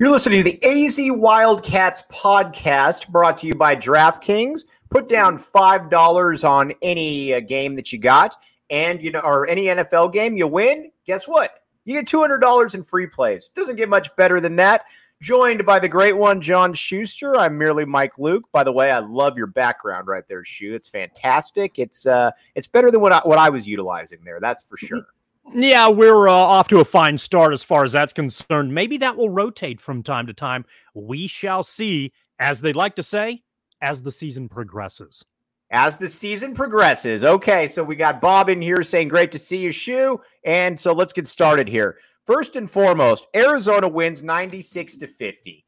You're listening to the AZ Wildcats podcast brought to you by DraftKings. Put down $5 on any uh, game that you got and you know or any NFL game you win, guess what? You get $200 in free plays. Doesn't get much better than that. Joined by the great one, John Schuster. I'm merely Mike Luke. By the way, I love your background right there, Shu. It's fantastic. It's uh, it's better than what I, what I was utilizing there. That's for sure. Yeah, we're uh, off to a fine start as far as that's concerned. Maybe that will rotate from time to time. We shall see, as they like to say, as the season progresses. As the season progresses. Okay, so we got Bob in here saying, Great to see you, Shu. And so let's get started here. First and foremost, Arizona wins 96 to 50.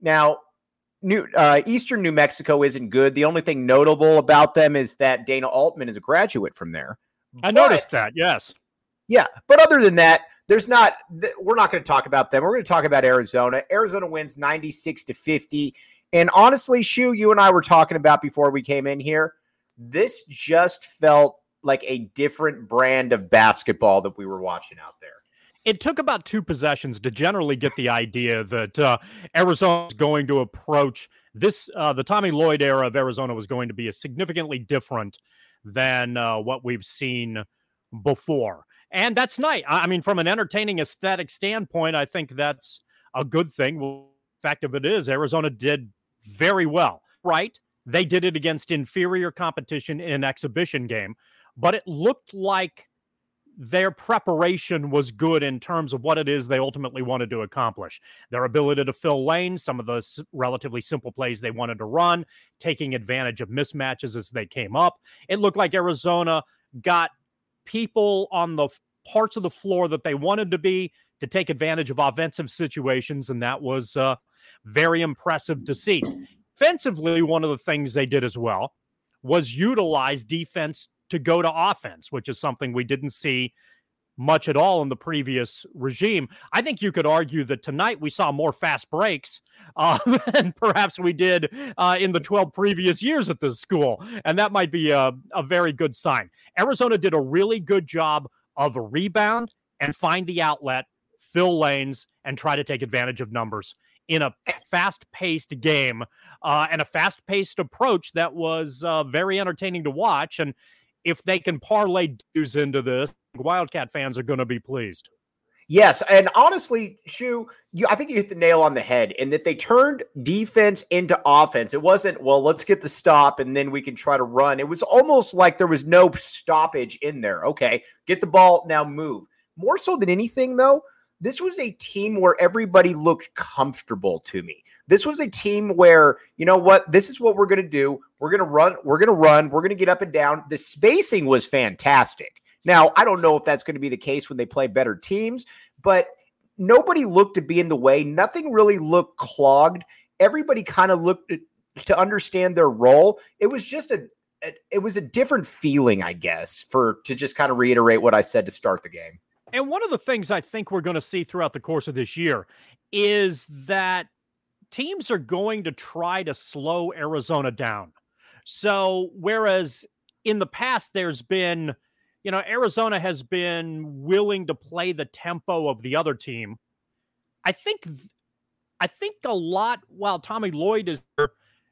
Now, New uh, Eastern New Mexico isn't good. The only thing notable about them is that Dana Altman is a graduate from there. I but, noticed that. Yes. Yeah, but other than that, there's not. We're not going to talk about them. We're going to talk about Arizona. Arizona wins 96 to 50. And honestly, Shu, you and I were talking about before we came in here. This just felt like a different brand of basketball that we were watching out there. It took about two possessions to generally get the idea that uh, Arizona is going to approach this. Uh, the Tommy Lloyd era of Arizona was going to be a significantly different than uh, what we've seen before. And that's nice. I mean, from an entertaining aesthetic standpoint, I think that's a good thing. Well, fact of it is, Arizona did very well, right? They did it against inferior competition in an exhibition game, but it looked like their preparation was good in terms of what it is they ultimately wanted to accomplish. Their ability to fill lanes, some of the relatively simple plays they wanted to run, taking advantage of mismatches as they came up. It looked like Arizona got people on the parts of the floor that they wanted to be to take advantage of offensive situations, and that was uh, very impressive to see. Defensively, one of the things they did as well was utilize defense to go to offense, which is something we didn't see much at all in the previous regime. I think you could argue that tonight we saw more fast breaks uh, than perhaps we did uh, in the 12 previous years at this school. And that might be a, a very good sign. Arizona did a really good job of a rebound and find the outlet, fill lanes, and try to take advantage of numbers in a fast paced game uh, and a fast paced approach that was uh, very entertaining to watch. And if they can parlay dues into this, Wildcat fans are going to be pleased. Yes, and honestly, Shu, you, I think you hit the nail on the head in that they turned defense into offense. It wasn't, well, let's get the stop and then we can try to run. It was almost like there was no stoppage in there. Okay, get the ball, now move. More so than anything, though, this was a team where everybody looked comfortable to me. This was a team where, you know what, this is what we're going to do. We're going to run, we're going to run, we're going to get up and down. The spacing was fantastic. Now, I don't know if that's going to be the case when they play better teams, but nobody looked to be in the way. Nothing really looked clogged. Everybody kind of looked to understand their role. It was just a, it was a different feeling, I guess, for to just kind of reiterate what I said to start the game. And one of the things I think we're going to see throughout the course of this year is that teams are going to try to slow Arizona down. So, whereas in the past, there's been, you know, Arizona has been willing to play the tempo of the other team. I think I think a lot while Tommy Lloyd is there,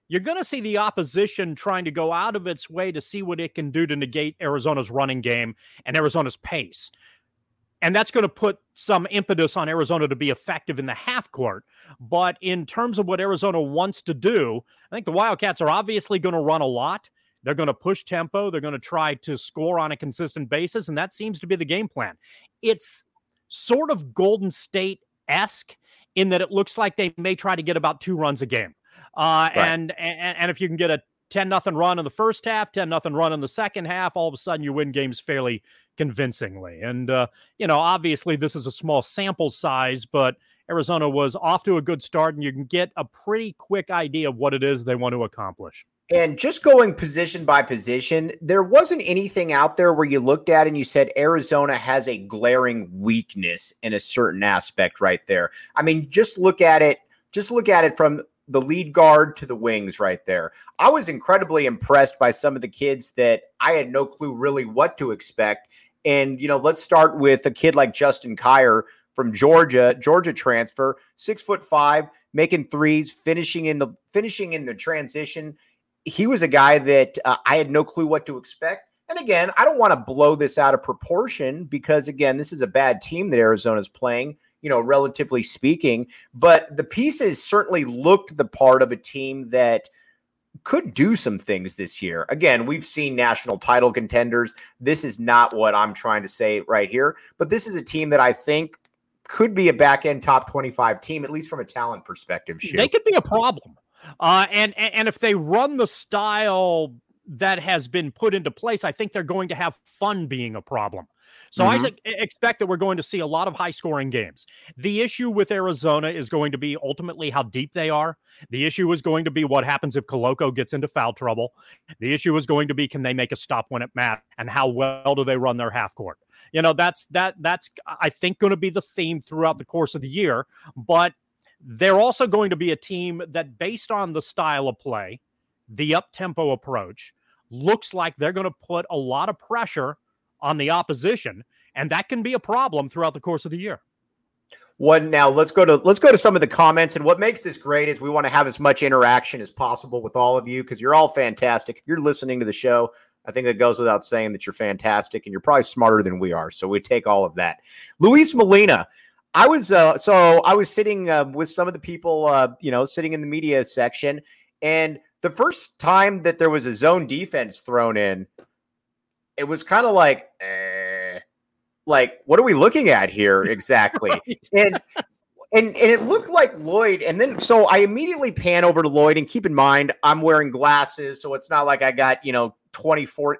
you're going to see the opposition trying to go out of its way to see what it can do to negate Arizona's running game and Arizona's pace. And that's going to put some impetus on Arizona to be effective in the half court. But in terms of what Arizona wants to do, I think the Wildcats are obviously going to run a lot. They're going to push tempo. They're going to try to score on a consistent basis. And that seems to be the game plan. It's sort of Golden State esque in that it looks like they may try to get about two runs a game. Uh, right. and, and and if you can get a 10 nothing run in the first half, 10 nothing run in the second half, all of a sudden you win games fairly convincingly. And uh, you know, obviously this is a small sample size, but Arizona was off to a good start and you can get a pretty quick idea of what it is they want to accomplish. And just going position by position, there wasn't anything out there where you looked at and you said Arizona has a glaring weakness in a certain aspect right there. I mean, just look at it, just look at it from the lead guard to the wings right there. I was incredibly impressed by some of the kids that I had no clue really what to expect. And, you know, let's start with a kid like Justin Kier from Georgia, Georgia transfer, six foot five, making threes, finishing in the finishing in the transition he was a guy that uh, I had no clue what to expect. And again, I don't want to blow this out of proportion because, again, this is a bad team that Arizona's playing, you know, relatively speaking. But the pieces certainly looked the part of a team that could do some things this year. Again, we've seen national title contenders. This is not what I'm trying to say right here, but this is a team that I think could be a back end top 25 team, at least from a talent perspective. They could be a problem. Uh, and, and if they run the style that has been put into place, I think they're going to have fun being a problem. So mm-hmm. I expect that we're going to see a lot of high scoring games. The issue with Arizona is going to be ultimately how deep they are. The issue is going to be what happens if Koloko gets into foul trouble. The issue is going to be can they make a stop when it matters and how well do they run their half court. You know, that's that that's I think going to be the theme throughout the course of the year, but they're also going to be a team that, based on the style of play, the up tempo approach, looks like they're going to put a lot of pressure on the opposition, and that can be a problem throughout the course of the year. One now, let's go to let's go to some of the comments. And what makes this great is we want to have as much interaction as possible with all of you because you're all fantastic. If you're listening to the show, I think it goes without saying that you're fantastic and you're probably smarter than we are. So we take all of that. Luis Molina I was uh, so I was sitting uh, with some of the people, uh, you know, sitting in the media section, and the first time that there was a zone defense thrown in, it was kind of like, eh, like what are we looking at here exactly? and and and it looked like Lloyd. And then so I immediately pan over to Lloyd, and keep in mind I'm wearing glasses, so it's not like I got you know 24.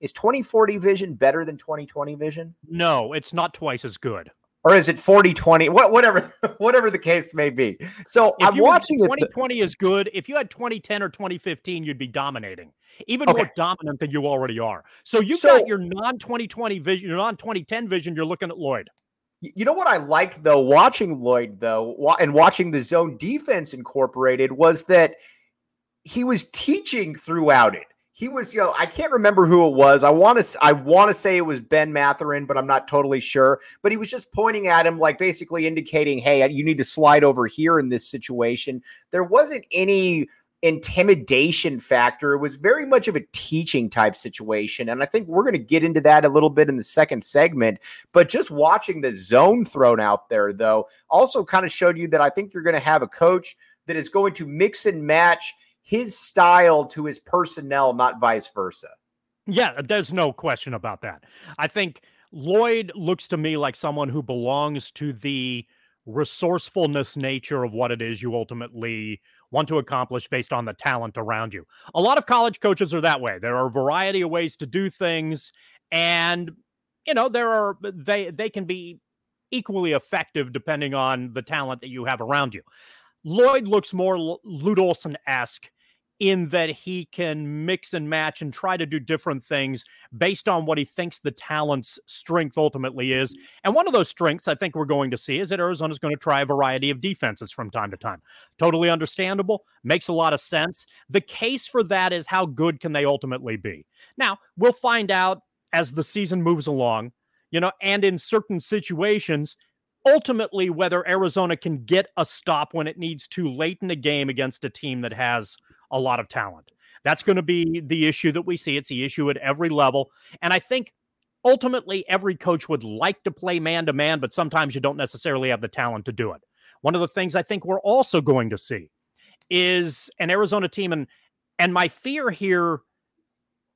Is 2040 vision better than 2020 vision? No, it's not twice as good or is it 40 20 what, whatever whatever the case may be. So if i'm watching 2020 is good if you had 2010 or 2015 you'd be dominating. Even okay. more dominant than you already are. So you've so, got your non 2020 vision your non 2010 vision you're looking at lloyd. You know what I liked though, watching Lloyd though, and watching the zone defense incorporated was that he was teaching throughout it he was, you know, I can't remember who it was. I want to, I want to say it was Ben Mathurin, but I'm not totally sure. But he was just pointing at him, like basically indicating, "Hey, you need to slide over here in this situation." There wasn't any intimidation factor. It was very much of a teaching type situation. And I think we're going to get into that a little bit in the second segment. But just watching the zone thrown out there, though, also kind of showed you that I think you're going to have a coach that is going to mix and match his style to his personnel, not vice versa. Yeah, there's no question about that. I think Lloyd looks to me like someone who belongs to the resourcefulness nature of what it is you ultimately want to accomplish based on the talent around you. A lot of college coaches are that way. There are a variety of ways to do things and you know there are they they can be equally effective depending on the talent that you have around you. Lloyd looks more Lute Olson-esque in that he can mix and match and try to do different things based on what he thinks the talent's strength ultimately is. And one of those strengths I think we're going to see is that Arizona's going to try a variety of defenses from time to time. Totally understandable, makes a lot of sense. The case for that is how good can they ultimately be? Now, we'll find out as the season moves along, you know, and in certain situations, ultimately whether Arizona can get a stop when it needs to late in the game against a team that has a lot of talent. That's going to be the issue that we see. It's the issue at every level. And I think ultimately every coach would like to play man to man, but sometimes you don't necessarily have the talent to do it. One of the things I think we're also going to see is an Arizona team and and my fear here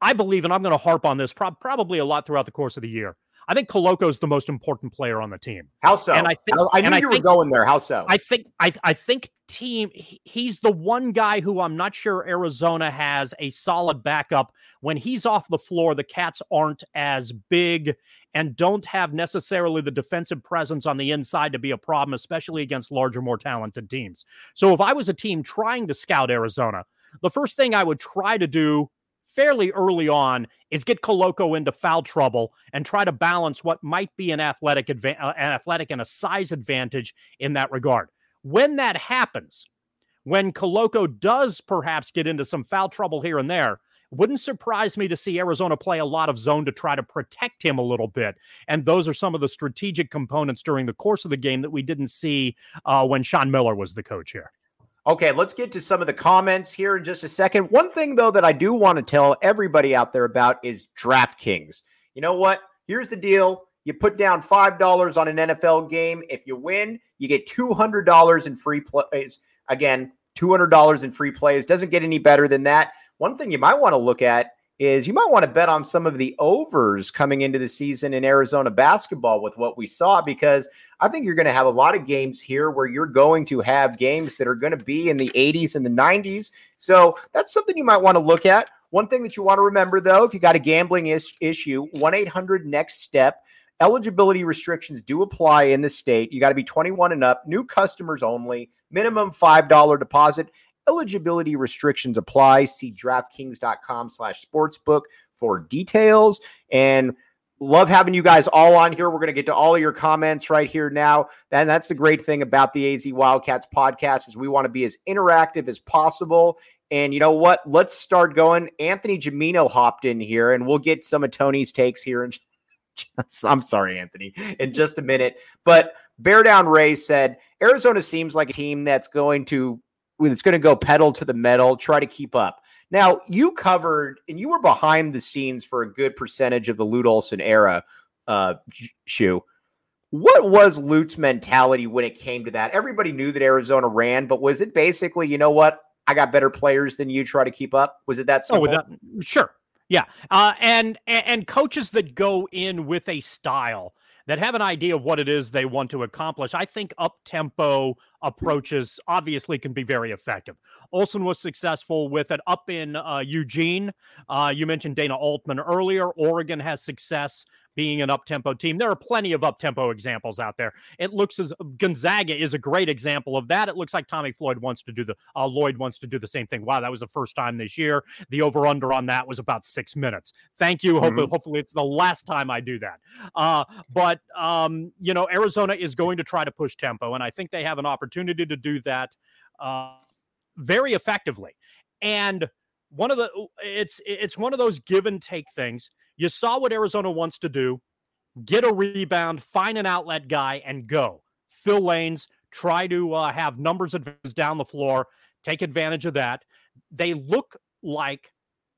I believe and I'm going to harp on this pro- probably a lot throughout the course of the year I think Koloko is the most important player on the team. How so? And I think I knew you I were going there. How so? I think I I think team he's the one guy who I'm not sure Arizona has a solid backup when he's off the floor. The Cats aren't as big and don't have necessarily the defensive presence on the inside to be a problem, especially against larger, more talented teams. So if I was a team trying to scout Arizona, the first thing I would try to do fairly early on is get Koloko into foul trouble and try to balance what might be an athletic adva- uh, an athletic and a size advantage in that regard. When that happens, when Koloko does perhaps get into some foul trouble here and there, wouldn't surprise me to see Arizona play a lot of zone to try to protect him a little bit. And those are some of the strategic components during the course of the game that we didn't see uh, when Sean Miller was the coach here. Okay, let's get to some of the comments here in just a second. One thing, though, that I do want to tell everybody out there about is DraftKings. You know what? Here's the deal. You put down $5 on an NFL game. If you win, you get $200 in free plays. Again, $200 in free plays. Doesn't get any better than that. One thing you might want to look at is you might want to bet on some of the overs coming into the season in Arizona basketball with what we saw, because I think you're going to have a lot of games here where you're going to have games that are going to be in the 80s and the 90s. So that's something you might want to look at. One thing that you want to remember, though, if you got a gambling is- issue, 1 800 next step. Eligibility restrictions do apply in the state. You got to be 21 and up, new customers only, minimum $5 deposit. Eligibility restrictions apply. See DraftKings.com slash sportsbook for details. And love having you guys all on here. We're going to get to all of your comments right here now. And that's the great thing about the AZ Wildcats podcast is we want to be as interactive as possible. And you know what? Let's start going. Anthony Gimino hopped in here, and we'll get some of Tony's takes here. And I'm sorry, Anthony, in just a minute. But Bear Down Ray said Arizona seems like a team that's going to it's going to go pedal to the metal, try to keep up. Now, you covered and you were behind the scenes for a good percentage of the Lute Olson era, uh, shoe. What was Lute's mentality when it came to that? Everybody knew that Arizona ran, but was it basically, you know what? I got better players than you. Try to keep up. Was it that oh, simple? Oh, sure. Yeah. Uh, and and coaches that go in with a style that have an idea of what it is they want to accomplish. I think up tempo approaches obviously can be very effective. Olson was successful with it up in uh, Eugene. Uh, you mentioned Dana Altman earlier. Oregon has success being an up-tempo team. There are plenty of up-tempo examples out there. It looks as Gonzaga is a great example of that. It looks like Tommy Floyd wants to do the uh, Lloyd wants to do the same thing. Wow, that was the first time this year. The over/under on that was about six minutes. Thank you. Mm-hmm. Hopefully, hopefully, it's the last time I do that. Uh, but um, you know, Arizona is going to try to push tempo, and I think they have an opportunity to do that uh, very effectively. And one of the it's it's one of those give and take things you saw what Arizona wants to do get a rebound, find an outlet guy, and go. Fill lanes, try to uh, have numbers advance down the floor, take advantage of that. They look like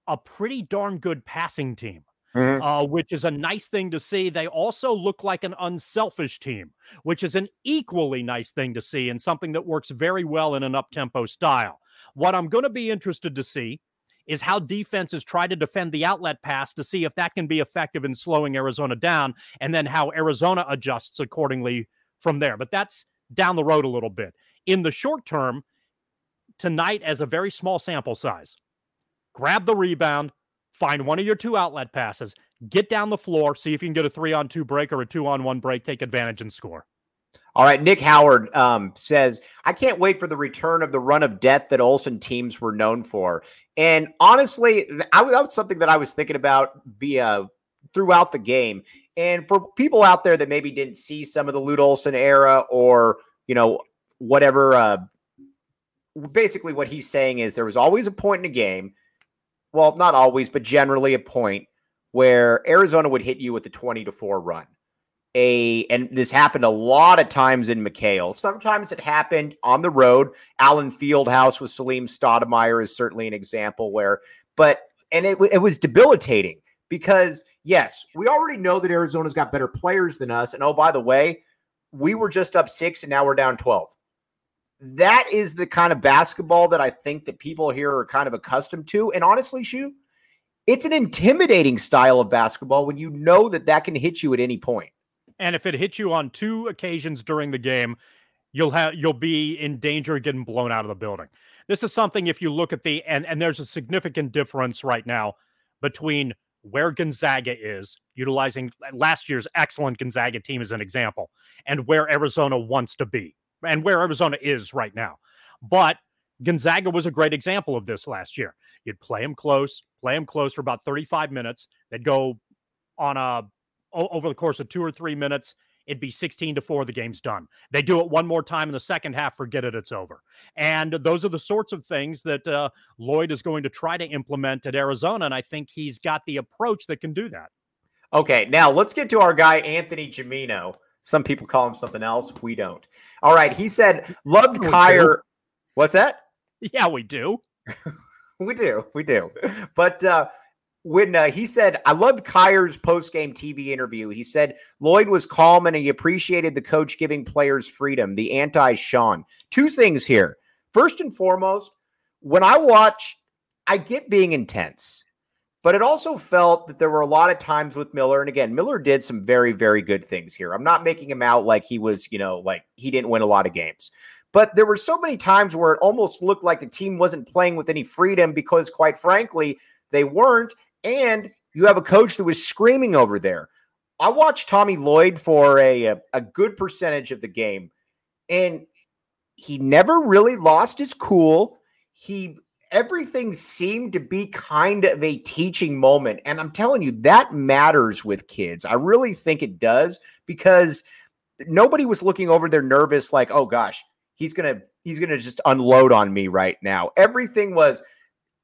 a pretty darn good passing team. Mm-hmm. Uh, which is a nice thing to see. They also look like an unselfish team, which is an equally nice thing to see and something that works very well in an up tempo style. What I'm going to be interested to see is how defenses try to defend the outlet pass to see if that can be effective in slowing Arizona down, and then how Arizona adjusts accordingly from there. But that's down the road a little bit. In the short term, tonight, as a very small sample size, grab the rebound, find one of your two outlet passes, get down the floor, see if you can get a three on two break or a two on one break, take advantage and score. All right, Nick Howard um, says, I can't wait for the return of the run of death that Olson teams were known for. And honestly, I, that was something that I was thinking about via throughout the game. And for people out there that maybe didn't see some of the Lute Olson era or, you know, whatever, uh, basically what he's saying is there was always a point in a game, well, not always, but generally a point where Arizona would hit you with a 20 to 4 run a, and this happened a lot of times in McKale. Sometimes it happened on the road. Allen Fieldhouse with Salim Stoudamire is certainly an example where, but, and it, it was debilitating because, yes, we already know that Arizona's got better players than us. And oh, by the way, we were just up six and now we're down 12. That is the kind of basketball that I think that people here are kind of accustomed to. And honestly, Shu, it's an intimidating style of basketball when you know that that can hit you at any point. And if it hits you on two occasions during the game, you'll have you'll be in danger of getting blown out of the building. This is something if you look at the and and there's a significant difference right now between where Gonzaga is, utilizing last year's excellent Gonzaga team as an example, and where Arizona wants to be, and where Arizona is right now. But Gonzaga was a great example of this last year. You'd play them close, play them close for about 35 minutes. They'd go on a over the course of two or three minutes. It'd be 16 to 4, the game's done. They do it one more time in the second half, forget it, it's over. And those are the sorts of things that uh, Lloyd is going to try to implement at Arizona. And I think he's got the approach that can do that. Okay, now let's get to our guy, Anthony Gimino. Some people call him something else. We don't. All right. He said, loved Kier. What's that? Yeah, we do. we do. We do. But uh, when uh, he said, I loved Kier's post game TV interview. He said Lloyd was calm and he appreciated the coach giving players freedom, the anti Sean. Two things here. First and foremost, when I watch, I get being intense, but it also felt that there were a lot of times with Miller. And again, Miller did some very, very good things here. I'm not making him out like he was, you know, like he didn't win a lot of games. But there were so many times where it almost looked like the team wasn't playing with any freedom because, quite frankly, they weren't. And you have a coach that was screaming over there. I watched Tommy Lloyd for a, a, good percentage of the game, and he never really lost his cool. He everything seemed to be kind of a teaching moment. And I'm telling you, that matters with kids. I really think it does because nobody was looking over there nervous, like, oh gosh, he's gonna he's gonna just unload on me right now. Everything was,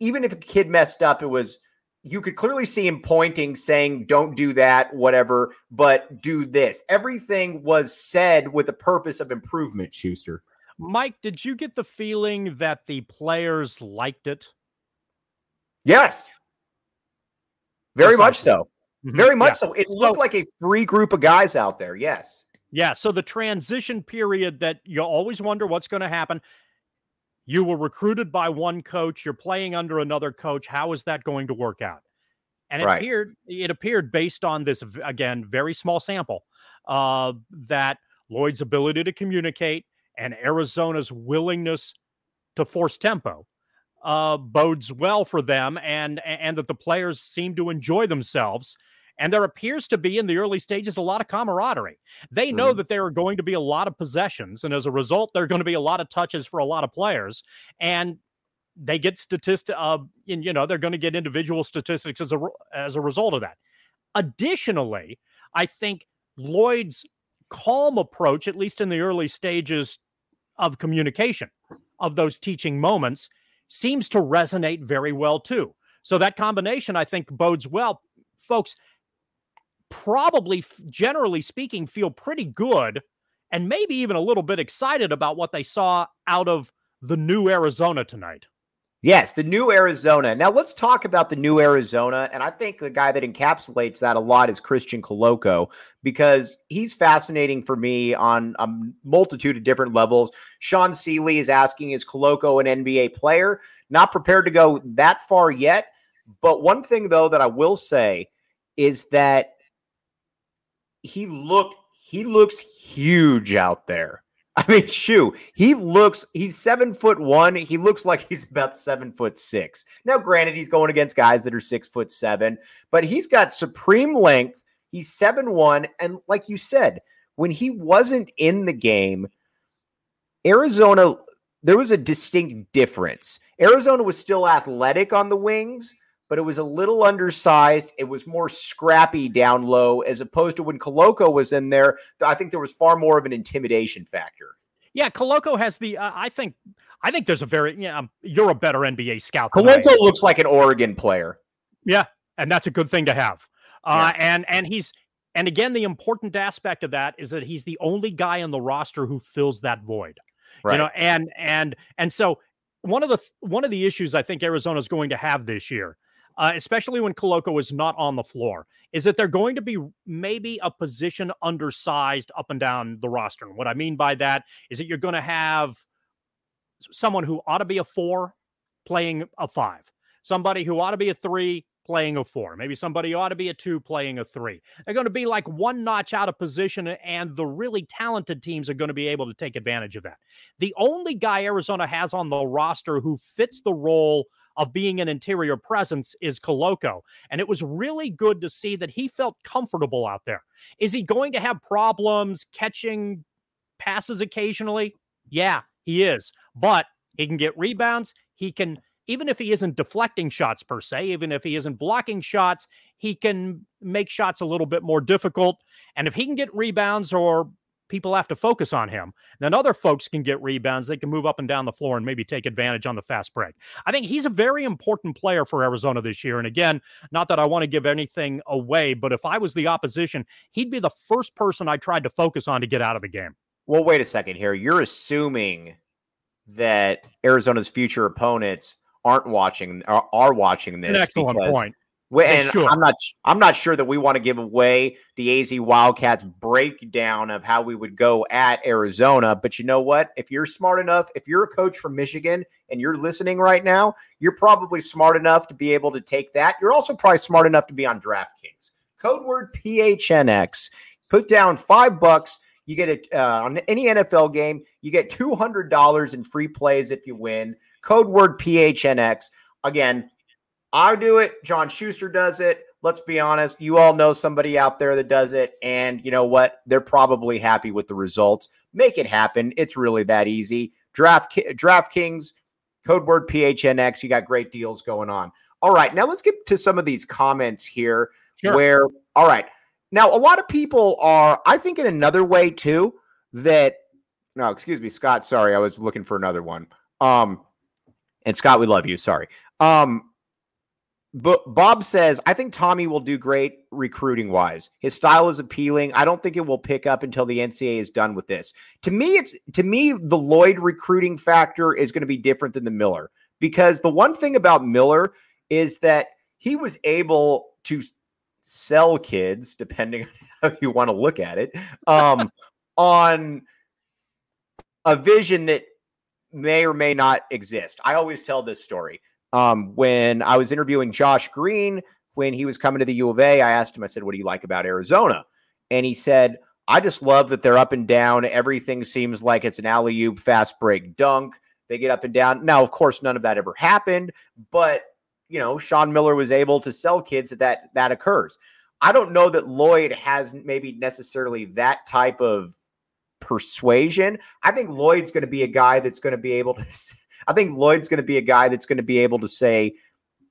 even if a kid messed up, it was you could clearly see him pointing, saying, Don't do that, whatever, but do this. Everything was said with the purpose of improvement, Schuster. Mike, did you get the feeling that the players liked it? Yes. Very much so. Mm-hmm. Very much yeah. so. It looked so, like a free group of guys out there. Yes. Yeah. So the transition period that you always wonder what's going to happen. You were recruited by one coach, you're playing under another coach. How is that going to work out? And it right. appeared it appeared based on this again very small sample uh, that Lloyd's ability to communicate and Arizona's willingness to force tempo uh, bodes well for them, and and that the players seem to enjoy themselves and there appears to be in the early stages a lot of camaraderie. They know mm-hmm. that there are going to be a lot of possessions. And as a result, there are going to be a lot of touches for a lot of players. And they get statistic, uh, you know, they're going to get individual statistics as a as a result of that. Additionally, I think Lloyd's calm approach, at least in the early stages of communication of those teaching moments, seems to resonate very well too. So that combination, I think, bodes well, folks probably, generally speaking, feel pretty good and maybe even a little bit excited about what they saw out of the new Arizona tonight. Yes, the new Arizona. Now let's talk about the new Arizona. And I think the guy that encapsulates that a lot is Christian Koloko because he's fascinating for me on a multitude of different levels. Sean Seeley is asking, is Koloko an NBA player? Not prepared to go that far yet. But one thing, though, that I will say is that he looked he looks huge out there. I mean, shoo, he looks he's seven foot one. He looks like he's about seven foot six. Now, granted, he's going against guys that are six foot seven, but he's got supreme length. He's seven one, and like you said, when he wasn't in the game, Arizona there was a distinct difference. Arizona was still athletic on the wings, but it was a little undersized. It was more scrappy down low as opposed to when Koloko was in there. I think there was far more of an intimidation factor. Yeah, Koloko has the. Uh, I think. I think there's a very. Yeah, um, you're a better NBA scout. Koloko looks like an Oregon player. Yeah, and that's a good thing to have. Uh, yeah. And and he's And again, the important aspect of that is that he's the only guy on the roster who fills that void. Right. You know, and and and so one of the one of the issues I think Arizona is going to have this year, uh, especially when Koloko is not on the floor, is that they're going to be maybe a position undersized up and down the roster. And what I mean by that is that you're going to have someone who ought to be a four playing a five, somebody who ought to be a three playing a four. Maybe somebody ought to be a two playing a three. They're going to be like one notch out of position, and the really talented teams are going to be able to take advantage of that. The only guy Arizona has on the roster who fits the role of being an interior presence is Koloko. And it was really good to see that he felt comfortable out there. Is he going to have problems catching passes occasionally? Yeah, he is. But he can get rebounds. He can even if he isn't deflecting shots per se, even if he isn't blocking shots, he can make shots a little bit more difficult. And if he can get rebounds or people have to focus on him, then other folks can get rebounds. They can move up and down the floor and maybe take advantage on the fast break. I think he's a very important player for Arizona this year. And again, not that I want to give anything away, but if I was the opposition, he'd be the first person I tried to focus on to get out of the game. Well, wait a second here. You're assuming that Arizona's future opponents aren't watching are, are watching this. An excellent point. And sure. I'm not I'm not sure that we want to give away the AZ Wildcats breakdown of how we would go at Arizona. But you know what? If you're smart enough, if you're a coach from Michigan and you're listening right now, you're probably smart enough to be able to take that. You're also probably smart enough to be on DraftKings. Code word PHNX. Put down five bucks. You get it uh, on any NFL game. You get two hundred dollars in free plays if you win. Code word PHNX. Again, I do it. John Schuster does it. Let's be honest. You all know somebody out there that does it. And you know what? They're probably happy with the results. Make it happen. It's really that easy. Draft DraftKings, code word PHNX. You got great deals going on. All right. Now let's get to some of these comments here sure. where, all right. Now, a lot of people are, I think, in another way too, that, no, excuse me, Scott. Sorry. I was looking for another one. Um, and Scott, we love you. Sorry. Um, but Bob says, I think Tommy will do great recruiting wise. His style is appealing. I don't think it will pick up until the NCAA is done with this. To me, it's to me, the Lloyd recruiting factor is going to be different than the Miller because the one thing about Miller is that he was able to sell kids, depending on how you want to look at it, um, on a vision that may or may not exist. I always tell this story. Um, when I was interviewing Josh Green when he was coming to the U of A, I asked him, I said, What do you like about Arizona? And he said, I just love that they're up and down. Everything seems like it's an alley oop fast break dunk. They get up and down. Now, of course, none of that ever happened, but you know, Sean Miller was able to sell kids that that, that occurs. I don't know that Lloyd has maybe necessarily that type of persuasion. I think Lloyd's going to be a guy that's going to be able to. I think Lloyd's going to be a guy that's going to be able to say,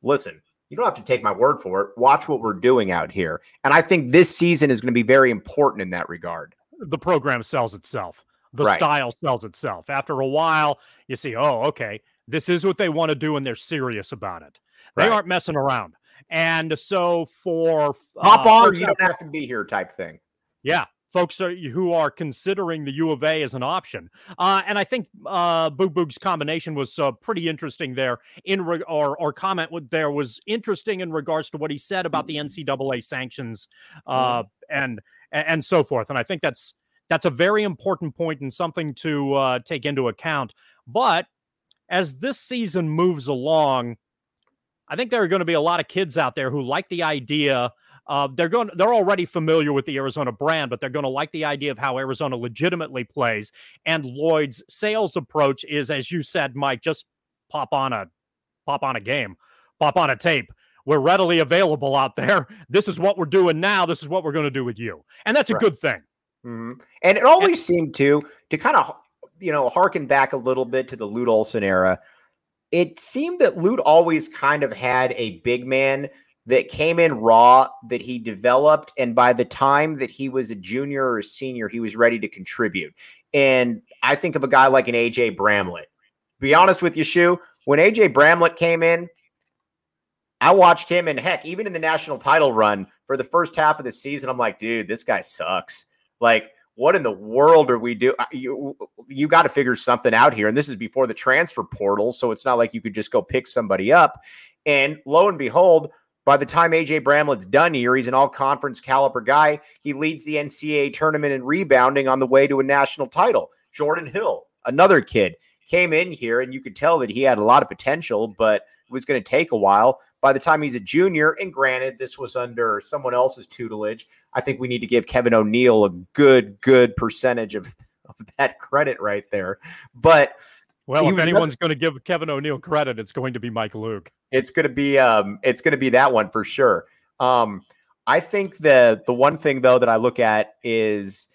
listen, you don't have to take my word for it. Watch what we're doing out here. And I think this season is going to be very important in that regard. The program sells itself, the right. style sells itself. After a while, you see, oh, okay, this is what they want to do, and they're serious about it. They right. aren't messing around. And so for hop uh, on, you don't have to be here type thing. Yeah, folks are, who are considering the U of A as an option. Uh, and I think uh, Boog Boog's combination was uh, pretty interesting there. In re- or or comment there was interesting in regards to what he said about the NCAA sanctions uh, and and so forth. And I think that's that's a very important point and something to uh, take into account. But as this season moves along, I think there are going to be a lot of kids out there who like the idea uh, they're going. They're already familiar with the Arizona brand, but they're going to like the idea of how Arizona legitimately plays. And Lloyd's sales approach is, as you said, Mike, just pop on a pop on a game, pop on a tape. We're readily available out there. This is what we're doing now. This is what we're going to do with you, and that's a right. good thing. Mm-hmm. And it always and, seemed to to kind of you know harken back a little bit to the Lute Olson era. It seemed that Lute always kind of had a big man that came in raw that he developed and by the time that he was a junior or a senior he was ready to contribute and i think of a guy like an aj bramlett be honest with you Shu when aj bramlett came in I watched him, and heck, even in the national title run for the first half of the season, I'm like, dude, this guy sucks. Like, what in the world are we doing? Uh, you you got to figure something out here. And this is before the transfer portal, so it's not like you could just go pick somebody up. And lo and behold, by the time AJ Bramlett's done here, he's an all conference caliber guy. He leads the NCAA tournament in rebounding on the way to a national title. Jordan Hill, another kid, came in here and you could tell that he had a lot of potential, but it was going to take a while. By the time he's a junior, and granted, this was under someone else's tutelage, I think we need to give Kevin O'Neill a good, good percentage of, of that credit right there. But well, if anyone's going to give Kevin O'Neill credit, it's going to be Mike Luke. It's going to be um, it's going to be that one for sure. Um, I think the the one thing though that I look at is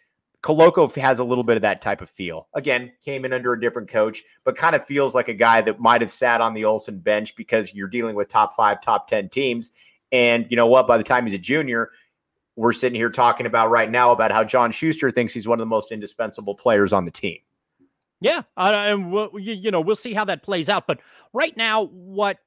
Koloko has a little bit of that type of feel. Again, came in under a different coach, but kind of feels like a guy that might have sat on the Olson bench because you're dealing with top five, top ten teams. And you know what? By the time he's a junior, we're sitting here talking about right now about how John Schuster thinks he's one of the most indispensable players on the team. Yeah, and we'll, you, you know we'll see how that plays out. But right now, what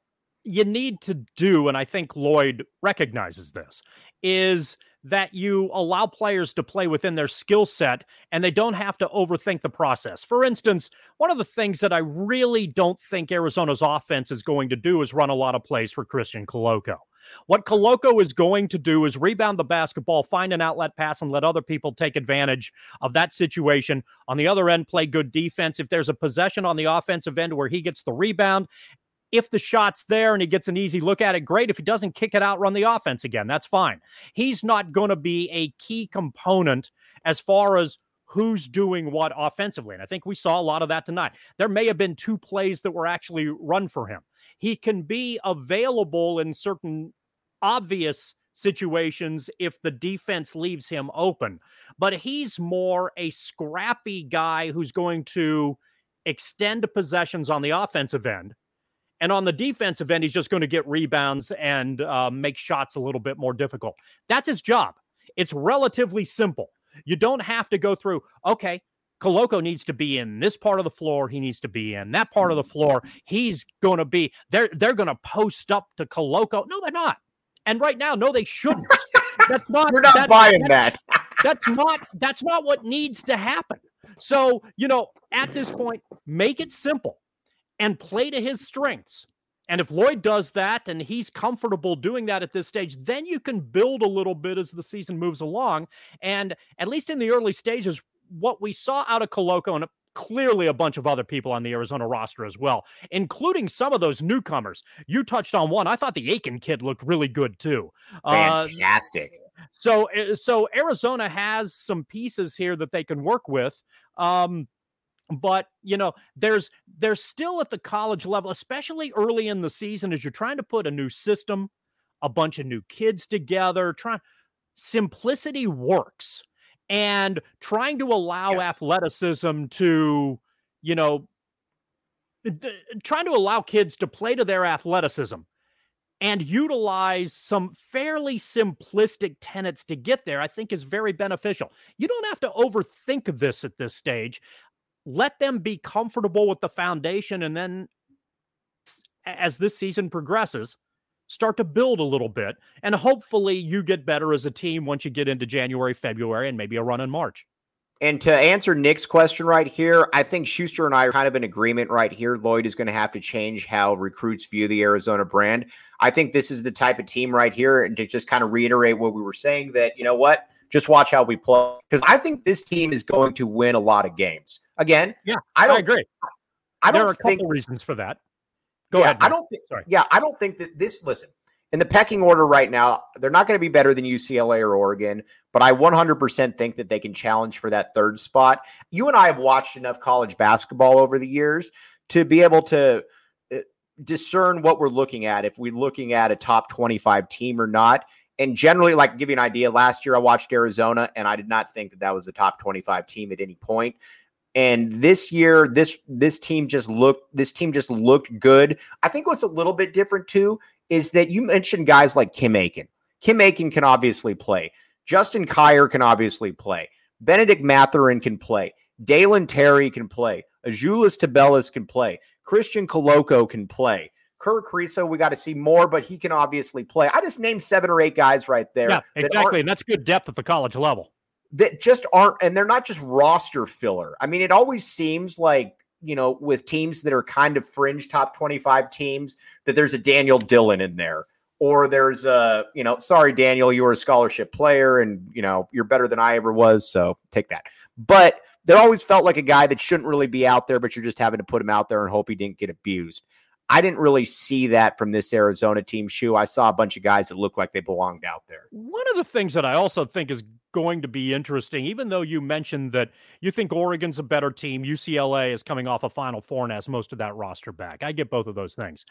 you need to do, and I think Lloyd recognizes this, is that you allow players to play within their skill set and they don't have to overthink the process. For instance, one of the things that I really don't think Arizona's offense is going to do is run a lot of plays for Christian Koloko. What Koloko is going to do is rebound the basketball, find an outlet pass, and let other people take advantage of that situation. On the other end, play good defense. If there's a possession on the offensive end where he gets the rebound, if the shot's there and he gets an easy look at it, great. If he doesn't kick it out, run the offense again. That's fine. He's not going to be a key component as far as who's doing what offensively. And I think we saw a lot of that tonight. There may have been two plays that were actually run for him. He can be available in certain obvious situations if the defense leaves him open. But he's more a scrappy guy who's going to extend possessions on the offensive end. And on the defensive end, he's just going to get rebounds and uh, make shots a little bit more difficult. That's his job. It's relatively simple. You don't have to go through, okay, Koloko needs to be in this part of the floor. He needs to be in that part of the floor. He's going to be, they're, they're going to post up to Koloko. No, they're not. And right now, no, they shouldn't. That's not. We're not that's, buying that's, that. that's not. That's not what needs to happen. So you know, at this point, make it simple and play to his strengths. And if Lloyd does that and he's comfortable doing that at this stage, then you can build a little bit as the season moves along. And at least in the early stages, what we saw out of Koloko and clearly a bunch of other people on the Arizona roster as well, including some of those newcomers. You touched on one. I thought the Aiken kid looked really good too. Fantastic. Uh, so, eh, so Arizona has some pieces here that they can work with. Um, but you know there's there's still at the college level especially early in the season as you're trying to put a new system a bunch of new kids together trying simplicity works and trying to allow yes. athleticism to, you know, trying to allow kids to play to their athleticism and utilize some fairly simplistic tenets to get there, I think is very beneficial. You don't have to overthink this at this stage. Let them be comfortable with the foundation. And then as this season progresses, start to build a little bit. And hopefully you get better as a team once you get into January, February, and maybe a run in March. And to answer Nick's question right here, I think Schuster and I are kind of in agreement right here. Lloyd is going to have to change how recruits view the Arizona brand. I think this is the type of team right here. And to just kind of reiterate what we were saying, that, you know what? Just watch how we play. Because I think this team is going to win a lot of games. Again, yeah, I don't I agree. I don't there are a think, couple reasons for that. Go yeah, ahead. I don't think. Sorry. Yeah, I don't think that this. Listen, in the pecking order right now, they're not going to be better than UCLA or Oregon, but I 100% think that they can challenge for that third spot. You and I have watched enough college basketball over the years to be able to uh, discern what we're looking at if we're looking at a top 25 team or not. And generally, like give you an idea, last year I watched Arizona and I did not think that that was a top 25 team at any point. And this year, this this team just looked this team just looked good. I think what's a little bit different too is that you mentioned guys like Kim Aiken. Kim Aiken can obviously play. Justin Kier can obviously play. Bennedict Mathurin can play. Dalen Terry can play. Azuolas Tubelis can play. Christian Koloko can play. Kerr Kriisa, we got to see more, but he can obviously play. I just named seven or eight guys right there. Yeah, exactly. And that's good depth at the college level. That just aren't, and they're not just roster filler. I mean, it always seems like, you know, with teams that are kind of fringe top 25 teams, that there's a Daniel Dillon in there. Or there's a, you know, sorry, Daniel, you were a scholarship player and, you know, you're better than I ever was. So take that. But there always felt like a guy that shouldn't really be out there, but you're just having to put him out there and hope he didn't get abused. I didn't really see that from this Arizona team shoe. I saw a bunch of guys that looked like they belonged out there. One of the things that I also think is going to be interesting, even though you mentioned that you think Oregon's a better team, UCLA is coming off a Final Four and has most of that roster back. I get both of those things.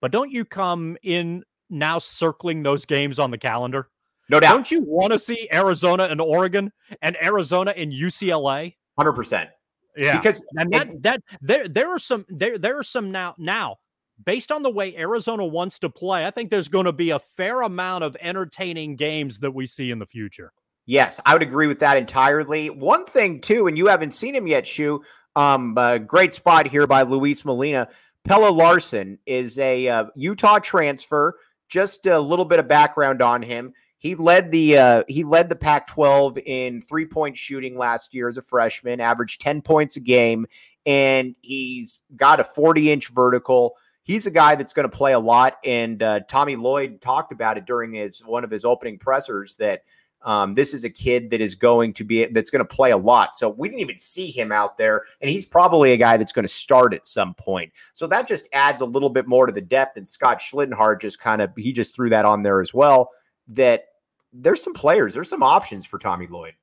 But don't you come in now circling those games on the calendar? No doubt. Don't you want to see Arizona and Oregon and Arizona and UCLA? Hundred percent. Yeah, because and that that there there are some there there are some now now based on the way Arizona wants to play, I think there's going to be a fair amount of entertaining games that we see in the future. Yes, I would agree with that entirely. One thing too, and you haven't seen him yet, Shu. Um, great spot here by Luis Molina. Pelle Larsson is a uh, Utah transfer. Just a little bit of background on him. He led the uh, he led the Pac-12 in three point shooting last year as a freshman. Averaged ten points a game, and he's got a forty inch vertical he's a guy that's going to play a lot. And uh, Tommy Lloyd talked about it during his one of his opening pressers that um, this is a kid that is going to be that's going to play a lot. So we didn't even see him out there, and he's probably a guy that's going to start at some point. So that just adds a little bit more to the depth. And Scott Schlittenhardt just kind of he just threw that on there as well. That there's some players, there's some options for Tommy Lloyd.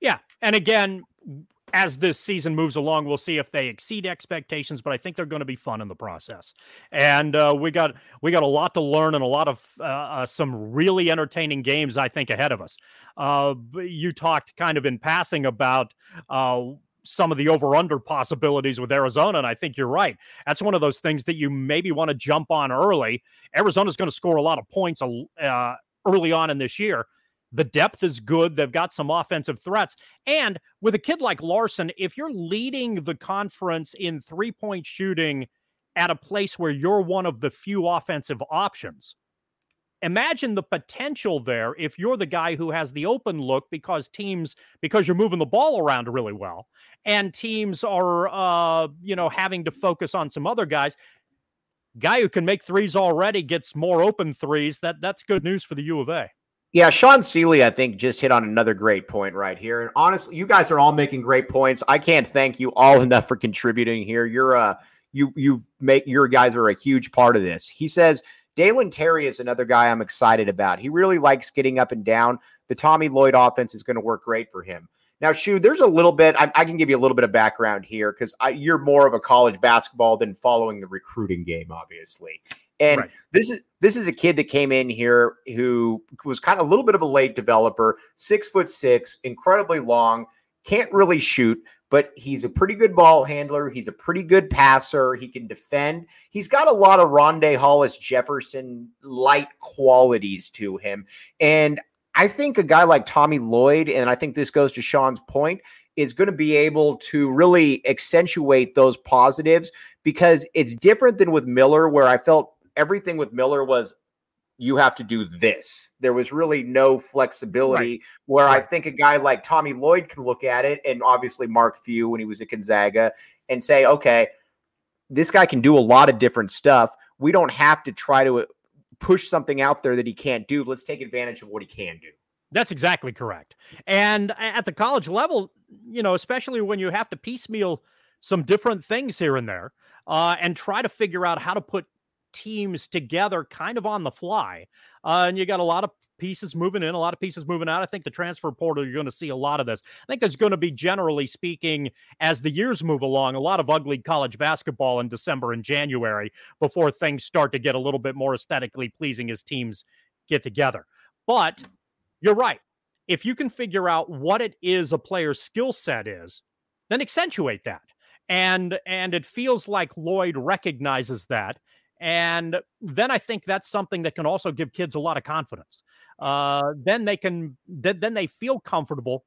Yeah, and again, as this season moves along, we'll see if they exceed expectations. But I think they're going to be fun in the process. And uh, we got we got a lot to learn and a lot of uh, uh, some really entertaining games I think ahead of us. Uh, you talked kind of in passing about uh, some of the over under possibilities with Arizona. And I think you're right. That's one of those things that you maybe want to jump on early. Arizona's going to score a lot of points uh, early on in this year. The depth is good. They've got some offensive threats. And with a kid like Larsson, if you're leading the conference in three point shooting at a place where you're one of the few offensive options, imagine the potential there if you're the guy who has the open look because teams, because you're moving the ball around really well and teams are, uh, you know, having to focus on some other guys. Guy who can make threes already gets more open threes. That that's good news for the U of A. Yeah, Sean Seeley, I think, just hit on another great point right here. And honestly, you guys are all making great points. I can't thank you all enough for contributing here. You're uh you you make your guys are a huge part of this. He says Dalen Terry is another guy I'm excited about. He really likes getting up and down. The Tommy Lloyd offense is going to work great for him. Now, Shu, there's a little bit, I, I, can give you a little bit of background here because you're more of a college basketball than following the recruiting game, obviously. And right. this is this is a kid that came in here who was kind of a little bit of a late developer, six foot six, incredibly long, can't really shoot, but he's a pretty good ball handler. He's a pretty good passer. He can defend. He's got a lot of Rondae Hollis Jefferson light qualities to him. And I think a guy like Tommy Lloyd, and I think this goes to Sean's point, is going to be able to really accentuate those positives because it's different than with Miller, where I felt everything with Miller was you have to do this. There was really no flexibility. Right. Where right. I think a guy like Tommy Lloyd can look at it, and obviously Mark Few when he was at Gonzaga, and say, okay, this guy can do a lot of different stuff. We don't have to try to uh, push something out there that he can't do. Let's take advantage of what he can do. That's exactly correct. And at the college level, you know, especially when you have to piecemeal some different things here and there uh, and try to figure out how to put teams together kind of on the fly. Uh, and you got a lot of pieces moving in, a lot of pieces moving out. I think the transfer portal, you're going to see a lot of this. I think there's going to be, generally speaking, as the years move along, a lot of ugly college basketball in December and January before things start to get a little bit more aesthetically pleasing as teams get together. But you're right. If you can figure out what it is a player's skill set is, then accentuate that. And and it feels like Lloyd recognizes that and then I think that's something that can also give kids a lot of confidence. Uh, then they can then, then they feel comfortable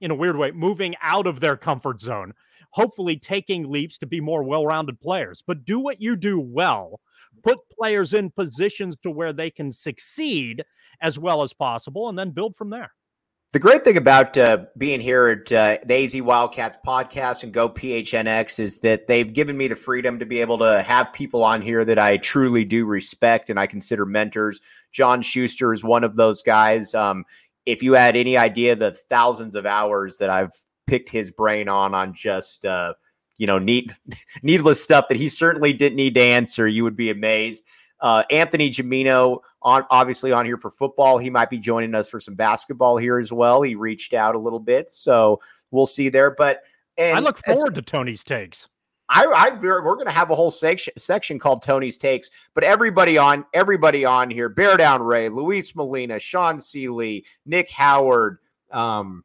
in a weird way moving out of their comfort zone hopefully taking leaps to be more well rounded players. But do what you do well, put players in positions to where they can succeed as well as possible, and then build from there. The great thing about uh, being here at uh, the AZ Wildcats podcast and Go PHNX is that they've given me the freedom to be able to have people on here that I truly do respect and I consider mentors. John Schuster is one of those guys. Um, if you had any idea the thousands of hours that I've picked his brain on on just uh, you know need needless stuff that he certainly didn't need to answer, you would be amazed. Uh, Anthony Gimino on obviously on here for football. He might be joining us for some basketball here as well. He reached out a little bit, so we'll see there. But I look forward to Tony's takes. I, I we're, we're going to have a whole section section called Tony's takes. But everybody on everybody on here: Bear Down Ray, Luis Molina, Sean Seeley, Nick Howard, um,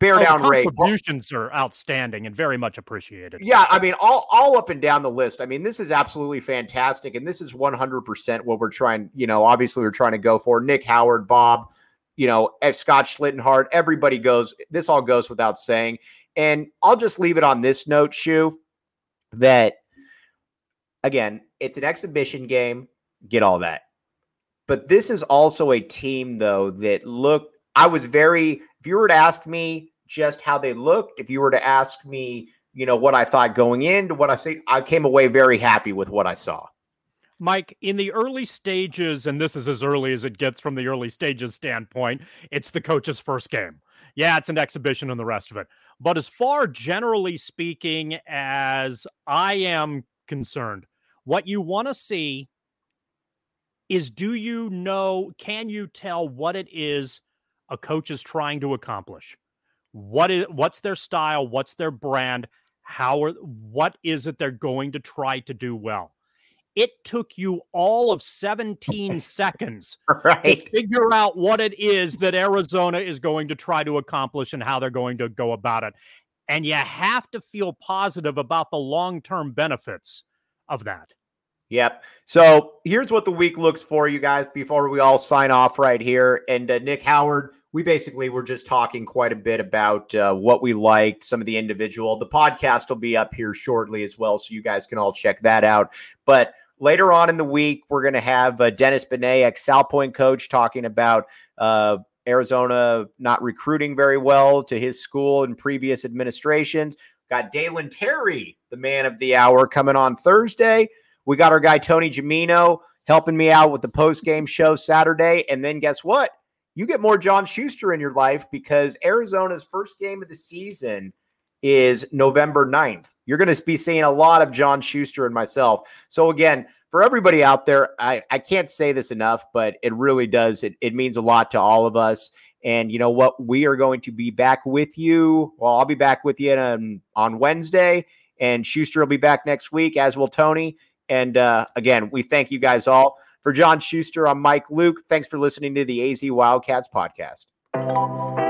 Bear oh, Down Ray. Contributions are outstanding and very much appreciated. Yeah, I mean, all all up and down the list. I mean, this is absolutely fantastic, and this is one hundred percent what we're trying. You know, obviously we're trying to go for Nick Howard, Bob. You know, eh, Scott Schlittenhart. Everybody goes. This all goes without saying. And I'll just leave it on this note, Shu, that again, it's an exhibition game. Get all that. But this is also a team, though, that looked I was very, if you were to ask me just how they looked, if you were to ask me, you know, what I thought going into what I say, I came away very happy with what I saw. Mike, in the early stages, and this is as early as it gets from the early stages standpoint, it's the coach's first game. Yeah, it's an exhibition and the rest of it. But as far generally speaking as I am concerned, what you want to see is do you know, can you tell what it is a coach is trying to accomplish. What is what's their style? What's their brand? How are what is it they're going to try to do well? It took you all of 17 seconds right. to figure out what it is that Arizona is going to try to accomplish and how they're going to go about it. And you have to feel positive about the long term benefits of that. Yep. So here's what the week looks for, you guys, before we all sign off right here. And uh, Nick Howard, we basically were just talking quite a bit about uh, what we liked, some of the individual. The podcast will be up here shortly as well, so you guys can all check that out. But later on in the week, we're going to have uh, Dennis Benet, ex Salpointe coach, talking about uh, Arizona not recruiting very well to his school in previous administrations. Got Dalen Terry, the man of the hour, coming on Thursday. We got our guy Tony Gimino helping me out with the post game show Saturday. And then guess what? You get more John Schuster in your life because Arizona's first game of the season is November 9th. You're going to be seeing a lot of John Schuster and myself. So, again, for everybody out there, I, I can't say this enough, but it really does. It, it means a lot to all of us. And you know what? We are going to be back with you. Well, I'll be back with you on, on Wednesday, and Schuster will be back next week, as will Tony. And uh, again, we thank you guys all. For John Schuster, I'm Mike Luke. Thanks for listening to the AZ Wildcats podcast.